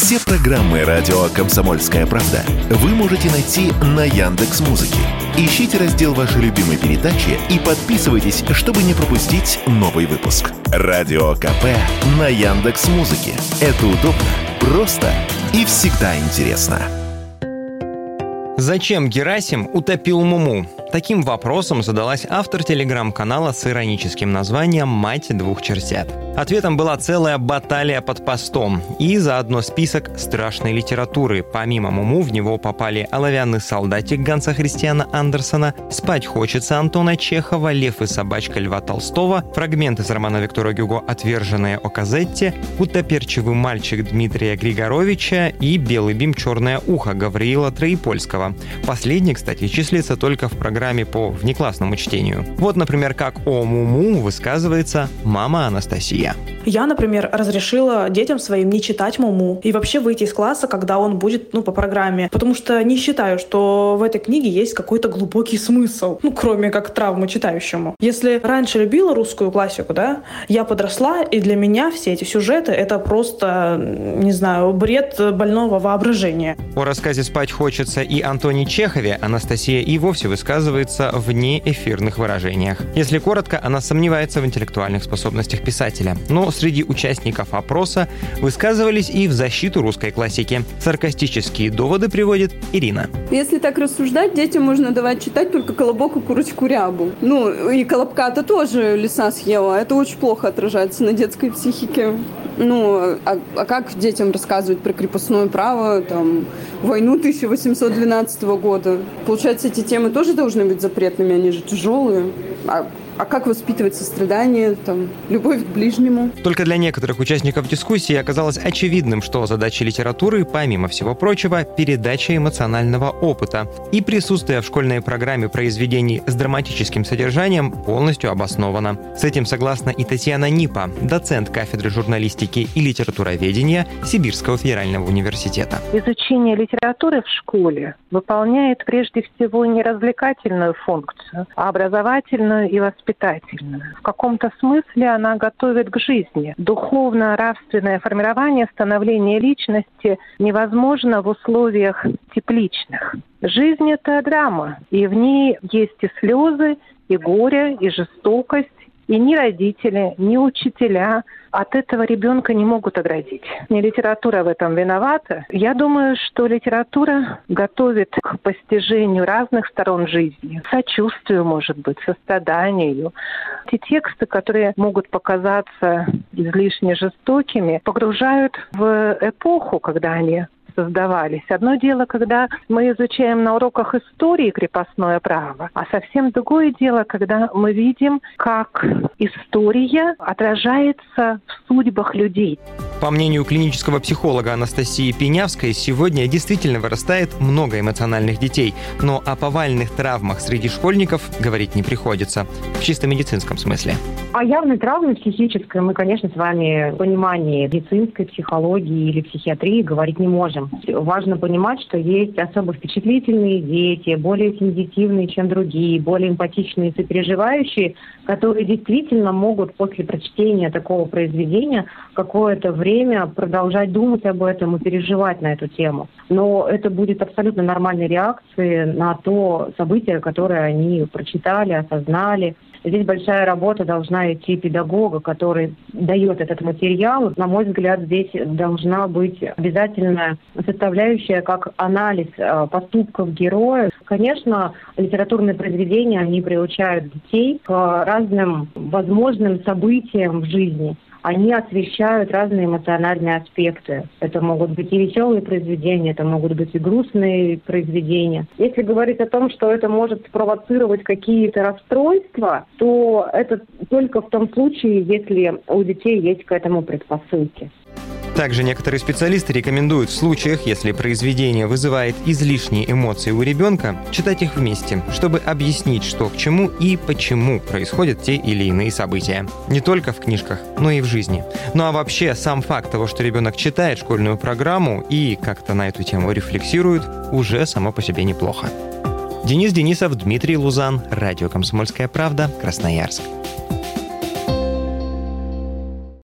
Все программы радио Комсомольская правда вы можете найти на Яндекс Музыке. Ищите раздел вашей любимой передачи и подписывайтесь, чтобы не пропустить новый выпуск. Радио КП на Яндекс Музыке. Это удобно, просто и всегда интересно. Зачем Герасим утопил Муму? Таким вопросом задалась автор телеграм-канала с ироническим названием «Мать двух чертят». Ответом была целая баталия под постом и заодно список страшной литературы. Помимо Муму в него попали «Оловянный солдатик» Ганса Христиана Андерсона, «Спать хочется» Антона Чехова, «Лев и собачка» Льва Толстого, фрагменты из романа Виктора Гюго «Отверженные о Казетте», «Гутоперчивый мальчик» Дмитрия Григоровича и «Белый бим. Черное ухо» Гавриила Троепольского. Последний, кстати, числится только в программе по внеклассному чтению. Вот, например, как о Муму высказывается мама Анастасия. Я, например, разрешила детям своим не читать Муму и вообще выйти из класса, когда он будет, ну, по программе. Потому что не считаю, что в этой книге есть какой-то глубокий смысл. Ну, кроме как травмы читающему. Если раньше любила русскую классику, да, я подросла, и для меня все эти сюжеты — это просто, не знаю, бред больного воображения. О рассказе «Спать хочется» и Антоне Чехове Анастасия и вовсе высказывается в неэфирных выражениях. Если коротко, она сомневается в интеллектуальных способностях писателя но среди участников опроса высказывались и в защиту русской классики. Саркастические доводы приводит Ирина. Если так рассуждать, детям можно давать читать только «Колобок и курочку рябу». Ну, и «Колобка»-то тоже лиса съела. Это очень плохо отражается на детской психике. Ну, а, а как детям рассказывать про крепостное право, там, войну 1812 года? Получается, эти темы тоже должны быть запретными, они же тяжелые. А а как воспитывать сострадание, там, любовь к ближнему. Только для некоторых участников дискуссии оказалось очевидным, что задача литературы, помимо всего прочего, передача эмоционального опыта. И присутствие в школьной программе произведений с драматическим содержанием полностью обосновано. С этим согласна и Татьяна Нипа, доцент кафедры журналистики и литературоведения Сибирского федерального университета. Изучение литературы в школе выполняет прежде всего не развлекательную функцию, а образовательную и воспитательную воспитательная. В каком-то смысле она готовит к жизни. Духовно-нравственное формирование, становление личности невозможно в условиях тепличных. Жизнь – это драма, и в ней есть и слезы, и горе, и жестокость, и ни родители, ни учителя от этого ребенка не могут оградить. Не литература в этом виновата. Я думаю, что литература готовит к постижению разных сторон жизни, сочувствию, может быть, состраданию. Те тексты, которые могут показаться излишне жестокими, погружают в эпоху, когда они создавались. Одно дело, когда мы изучаем на уроках истории крепостное право, а совсем другое дело, когда мы видим, как история отражается в судьбах людей. По мнению клинического психолога Анастасии Пенявской, сегодня действительно вырастает много эмоциональных детей, но о повальных травмах среди школьников говорить не приходится, в чисто медицинском смысле. О явной травме психической мы, конечно, с вами в понимании медицинской психологии или психиатрии говорить не можем. Важно понимать, что есть особо впечатлительные дети, более сензитивные, чем другие, более эмпатичные, сопереживающие, которые действительно могут после прочтения такого произведения какое-то время продолжать думать об этом и переживать на эту тему. Но это будет абсолютно нормальной реакцией на то событие, которое они прочитали, осознали. Здесь большая работа должна идти педагога, который дает этот материал. На мой взгляд, здесь должна быть обязательная составляющая как анализ э, поступков героя. Конечно, литературные произведения, они приучают детей к разным возможным событиям в жизни они освещают разные эмоциональные аспекты. Это могут быть и веселые произведения, это могут быть и грустные произведения. Если говорить о том, что это может спровоцировать какие-то расстройства, то это только в том случае, если у детей есть к этому предпосылки. Также некоторые специалисты рекомендуют в случаях, если произведение вызывает излишние эмоции у ребенка, читать их вместе, чтобы объяснить, что к чему и почему происходят те или иные события. Не только в книжках, но и в жизни. Ну а вообще, сам факт того, что ребенок читает школьную программу и как-то на эту тему рефлексирует, уже само по себе неплохо. Денис Денисов, Дмитрий Лузан, Радио «Комсомольская правда», Красноярск.